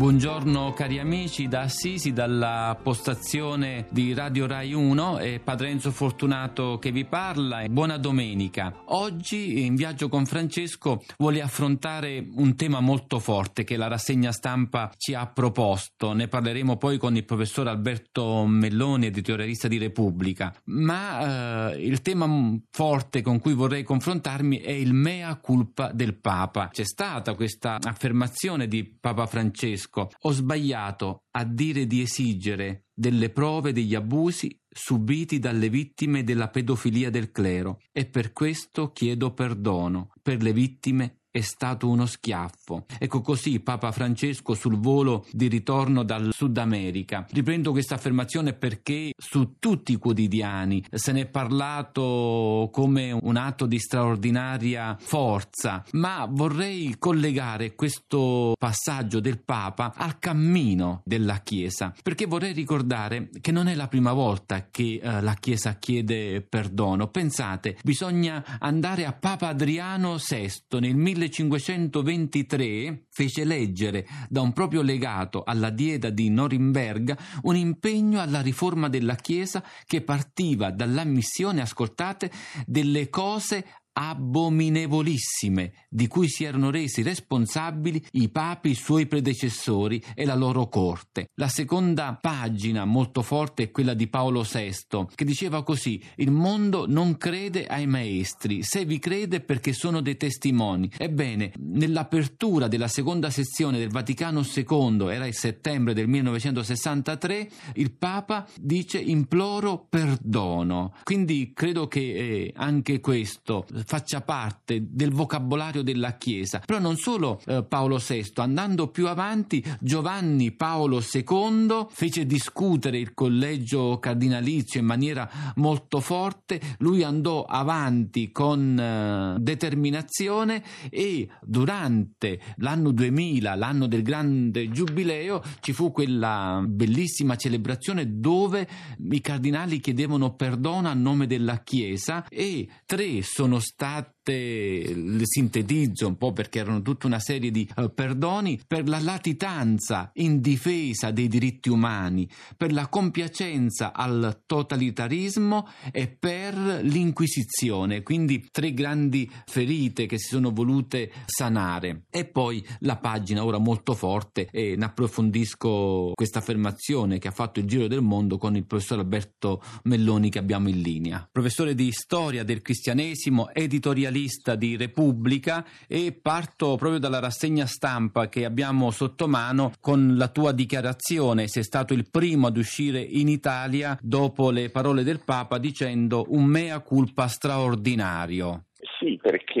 Buongiorno cari amici da Assisi, dalla postazione di Radio Rai 1 e Padre Enzo Fortunato che vi parla. Buona domenica. Oggi in viaggio con Francesco vuole affrontare un tema molto forte che la rassegna stampa ci ha proposto. Ne parleremo poi con il professor Alberto Melloni, editorialista di Repubblica. Ma eh, il tema forte con cui vorrei confrontarmi è il mea culpa del Papa. C'è stata questa affermazione di Papa Francesco Francesco, ho sbagliato a dire di esigere delle prove degli abusi subiti dalle vittime della pedofilia del clero. E per questo chiedo perdono per le vittime è stato uno schiaffo. Ecco così Papa Francesco sul volo di ritorno dal Sud America. Riprendo questa affermazione perché su tutti i quotidiani se ne è parlato come un atto di straordinaria forza, ma vorrei collegare questo passaggio del Papa al cammino della Chiesa, perché vorrei ricordare che non è la prima volta che eh, la Chiesa chiede perdono. Pensate, bisogna andare a Papa Adriano VI nel 1000 1523 fece leggere da un proprio legato alla dieta di Norimberga un impegno alla riforma della Chiesa che partiva dall'ammissione, ascoltate, delle cose abominevolissime di cui si erano resi responsabili i papi suoi predecessori e la loro corte. La seconda pagina molto forte è quella di Paolo VI che diceva così il mondo non crede ai maestri se vi crede perché sono dei testimoni. Ebbene, nell'apertura della seconda sezione del Vaticano II, era il settembre del 1963, il Papa dice imploro perdono. Quindi credo che eh, anche questo faccia parte del vocabolario della Chiesa. Però non solo eh, Paolo VI, andando più avanti, Giovanni Paolo II fece discutere il collegio cardinalizio in maniera molto forte, lui andò avanti con eh, determinazione e durante l'anno 2000, l'anno del grande giubileo, ci fu quella bellissima celebrazione dove i cardinali chiedevano perdono a nome della Chiesa e tre sono that state le sintetizzo un po' perché erano tutta una serie di uh, perdoni per la latitanza in difesa dei diritti umani, per la compiacenza al totalitarismo e per l'inquisizione, quindi tre grandi ferite che si sono volute sanare. E poi la pagina ora molto forte e ne approfondisco questa affermazione che ha fatto il giro del mondo con il professor Alberto Melloni che abbiamo in linea. Professore di storia del cristianesimo, editorialista di Repubblica e parto proprio dalla rassegna stampa che abbiamo sotto mano con la tua dichiarazione. Sei stato il primo ad uscire in Italia dopo le parole del Papa dicendo un mea culpa straordinario.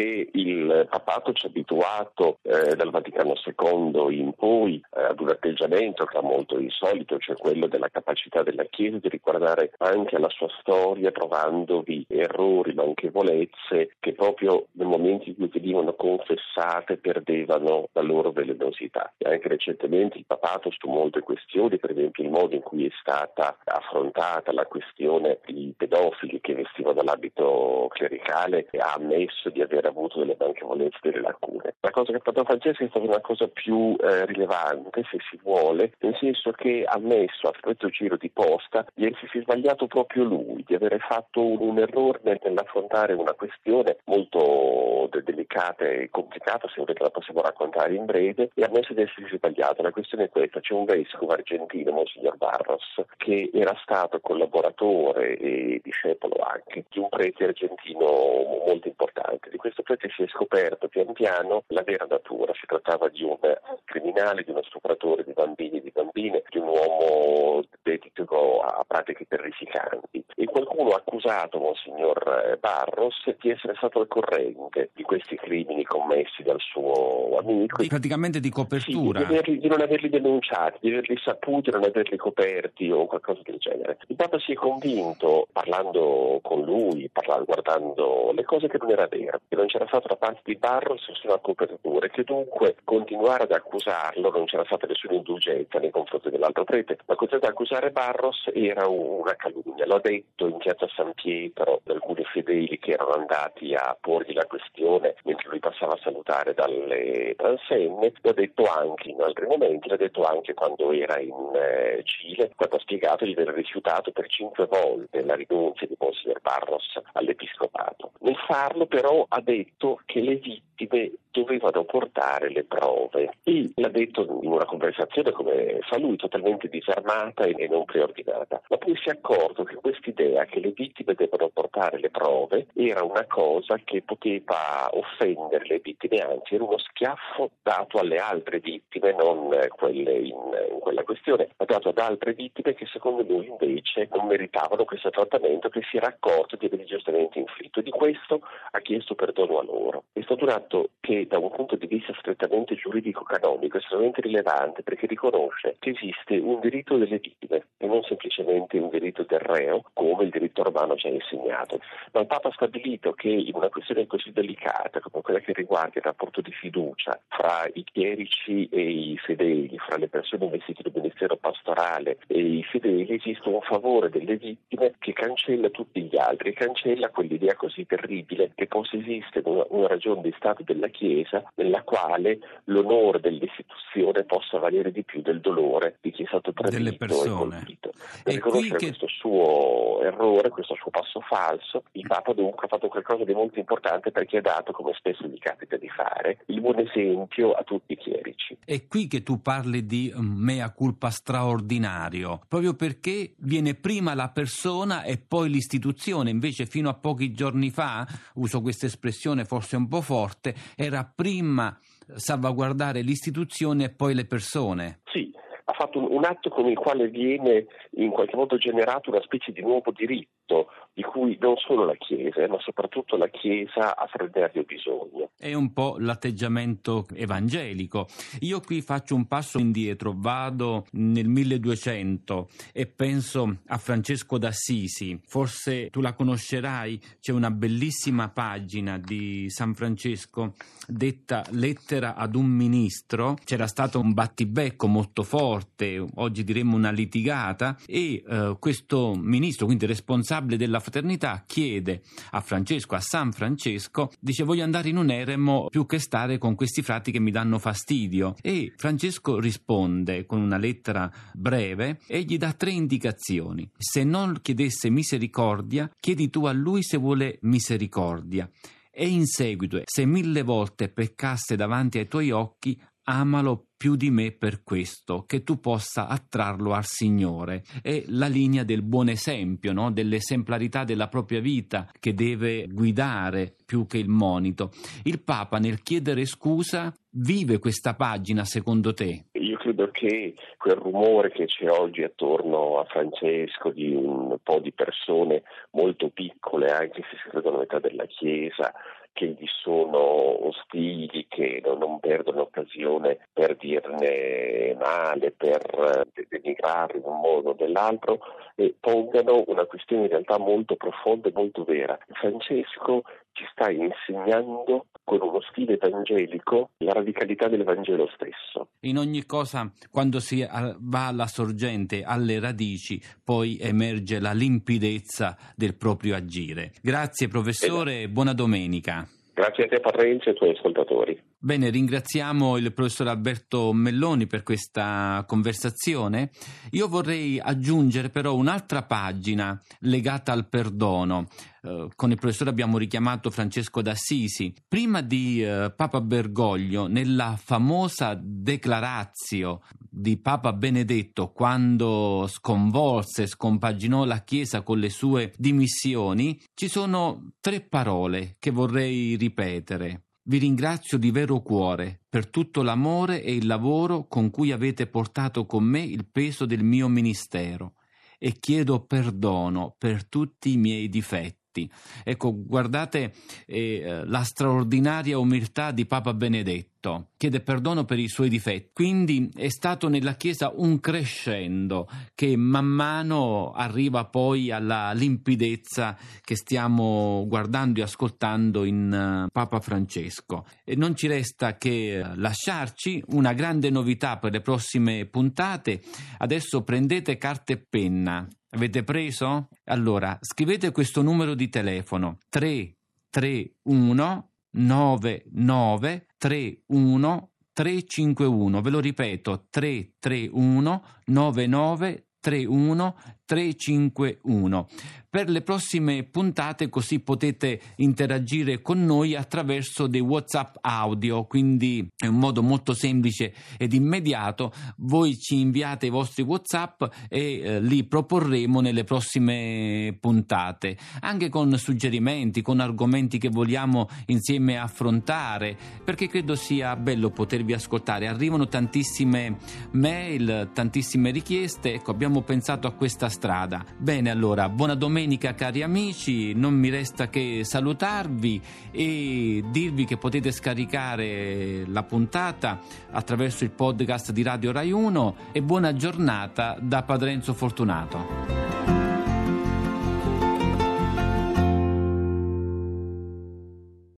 Perché il papato ci ha abituato eh, dal Vaticano II in poi eh, ad un atteggiamento che è molto insolito, cioè quello della capacità della Chiesa di riguardare anche alla sua storia trovandovi errori, manchevolezze che proprio nel momento in cui venivano confessate perdevano la loro velenosità. E anche recentemente il papato su molte questioni, per esempio il modo in cui è stata affrontata la questione di pedofili che vestivano l'abito clericale ha ammesso di aver avuto delle manchevolezze, delle lacune. La cosa che ha fatto Francesco è stata una cosa più eh, rilevante, se si vuole, nel senso che ha ammesso a questo giro di posta di essersi sbagliato proprio lui, di aver fatto un, un errore nell'affrontare una questione molto de- delicata e complicata, se volete la possiamo raccontare in breve, e ha ammesso di essersi sbagliato. La questione è questa, c'è un vescovo argentino, Monsignor Barros, che era stato collaboratore e discepolo anche di un prete argentino molto importante. Di questo prete si è scoperto pian piano la vera natura. Si trattava di un criminale, di uno stupratore di bambini e di bambine, di un uomo dedito a pratiche terrificanti. E qualcuno ha accusato Monsignor Barros di essere stato al corrente di questi crimini commessi dal suo amico. Praticamente di copertura. Sì, di, averli, di, non averli denunciati, di averli saputi, non averli coperti o qualcosa del genere. Il Papa si è convinto, parlando con lui, parlando, guardando le cose che non era vera, che non c'era stata da parte di Barros nessuna copertura e che dunque continuare ad accusarlo non c'era stata nessuna indulgenza nei confronti dell'altro prete, ma continuare ad accusare Barros era una calunnia. L'ho detto in piazza San Pietro, da alcuni fedeli che erano andati a porgli la questione mentre lui passava a salutare dalle transenne, l'ha detto anche in altri momenti, l'ha detto anche quando era in eh, Cile, quando ha spiegato di aver rifiutato per cinque volte la rinuncia di Monsignor Barros all'episcopato. Nel farlo però ha detto che le vittime dovevano portare le prove e l'ha detto in una conversazione come fa lui, totalmente disarmata e non preordinata. Ma poi si è accorto che quest'idea che le vittime devono portare le prove era una cosa che poteva offendere le vittime, anzi era uno schiaffo dato alle altre vittime, non quelle in, in quella questione, ma dato ad altre vittime che secondo lui invece non meritavano questo trattamento che si era accorto di aver giustamente inflitto. E di questo ha chiesto perdono a loro. È stato un atto che da un punto di vista strettamente giuridico-canonico è estremamente rilevante perché riconosce che esiste un diritto delle vittime e non semplicemente un diritto del reo come il diritto romano ci ha insegnato. Ma il Papa ha stabilito che in una questione così delicata come quella che riguarda il rapporto di fiducia fra i chierici e i fedeli, fra le persone investite del ministero pastorale e i fedeli, esiste un favore delle vittime che cancella tutti gli altri, cancella quell'idea così terribile che possa esistere una, una ragione di Stato della Chiesa nella quale l'onore dell'istituzione possa valere di più del dolore di chi è stato tradito delle persone. e Per riconoscere che... questo suo errore, questo suo passo falso, il Papa dunque ha fatto qualcosa di molto importante perché ha dato, come spesso gli capita di fare, il buon esempio a tutti i chierici. È qui che tu parli di mm, mea culpa straordinario, proprio perché viene prima la persona e poi l'istituzione, invece fino a pochi giorni fa, uso questa espressione forse un po' forte, era prima salvaguardare l'istituzione e poi le persone. Sì, ha fatto un, un, atto con il quale viene in qualche modo generato una specie di nuovo diritto di cui non solo la Chiesa, ma soprattutto la Chiesa ha straordinario bisogno. È un po' l'atteggiamento evangelico. Io qui faccio un passo indietro, vado nel 1200 e penso a Francesco d'Assisi. Forse tu la conoscerai, c'è una bellissima pagina di San Francesco detta Lettera ad un ministro. C'era stato un battibecco molto forte, oggi diremmo una litigata, e eh, questo ministro, quindi responsabile della fraternità chiede a Francesco, a San Francesco, dice voglio andare in un eremo più che stare con questi frati che mi danno fastidio. E Francesco risponde con una lettera breve e gli dà tre indicazioni. Se non chiedesse misericordia, chiedi tu a lui se vuole misericordia. E in seguito, se mille volte peccasse davanti ai tuoi occhi, amalo più di me per questo, che tu possa attrarlo al Signore. È la linea del buon esempio, no? dell'esemplarità della propria vita che deve guidare più che il monito. Il Papa nel chiedere scusa vive questa pagina secondo te? Credo che quel rumore che c'è oggi attorno a Francesco di un po' di persone molto piccole, anche se si credono a metà della Chiesa, che gli sono ostili, che non perdono occasione per dirne male, per eh, denigrarlo in un modo o nell'altro, e pongano una questione in realtà molto profonda e molto vera. Francesco ci sta insegnando con uno stile evangelico la radicalità del Vangelo stesso. In ogni cosa, quando si va alla sorgente, alle radici, poi emerge la limpidezza del proprio agire. Grazie professore e buona domenica. Grazie a te Parrenzi e ai tuoi ascoltatori. Bene, ringraziamo il professor Alberto Melloni per questa conversazione. Io vorrei aggiungere però un'altra pagina legata al perdono. Eh, con il professore abbiamo richiamato Francesco d'Assisi. Prima di eh, Papa Bergoglio, nella famosa declarazio di Papa Benedetto, quando sconvolse, scompaginò la Chiesa con le sue dimissioni, ci sono tre parole che vorrei ripetere. Vi ringrazio di vero cuore per tutto l'amore e il lavoro con cui avete portato con me il peso del mio ministero e chiedo perdono per tutti i miei difetti. Ecco, guardate eh, la straordinaria umiltà di Papa Benedetto, chiede perdono per i suoi difetti. Quindi è stato nella Chiesa un crescendo che man mano arriva poi alla limpidezza che stiamo guardando e ascoltando in uh, Papa Francesco. E non ci resta che lasciarci una grande novità per le prossime puntate. Adesso prendete carta e penna Avete preso? Allora, scrivete questo numero di telefono 331 99 31 351. Ve lo ripeto 331 99 31 351 per le prossime puntate così potete interagire con noi attraverso dei whatsapp audio quindi è un modo molto semplice ed immediato. Voi ci inviate i vostri whatsapp e eh, li proporremo nelle prossime puntate. Anche con suggerimenti con argomenti che vogliamo insieme affrontare perché credo sia bello potervi ascoltare. Arrivano tantissime mail tantissime richieste. Ecco abbiamo pensato a questa strada bene allora buona domenica cari amici, non mi resta che salutarvi e dirvi che potete scaricare la puntata attraverso il podcast di Radio Rai 1 e buona giornata da Padre Enzo Fortunato.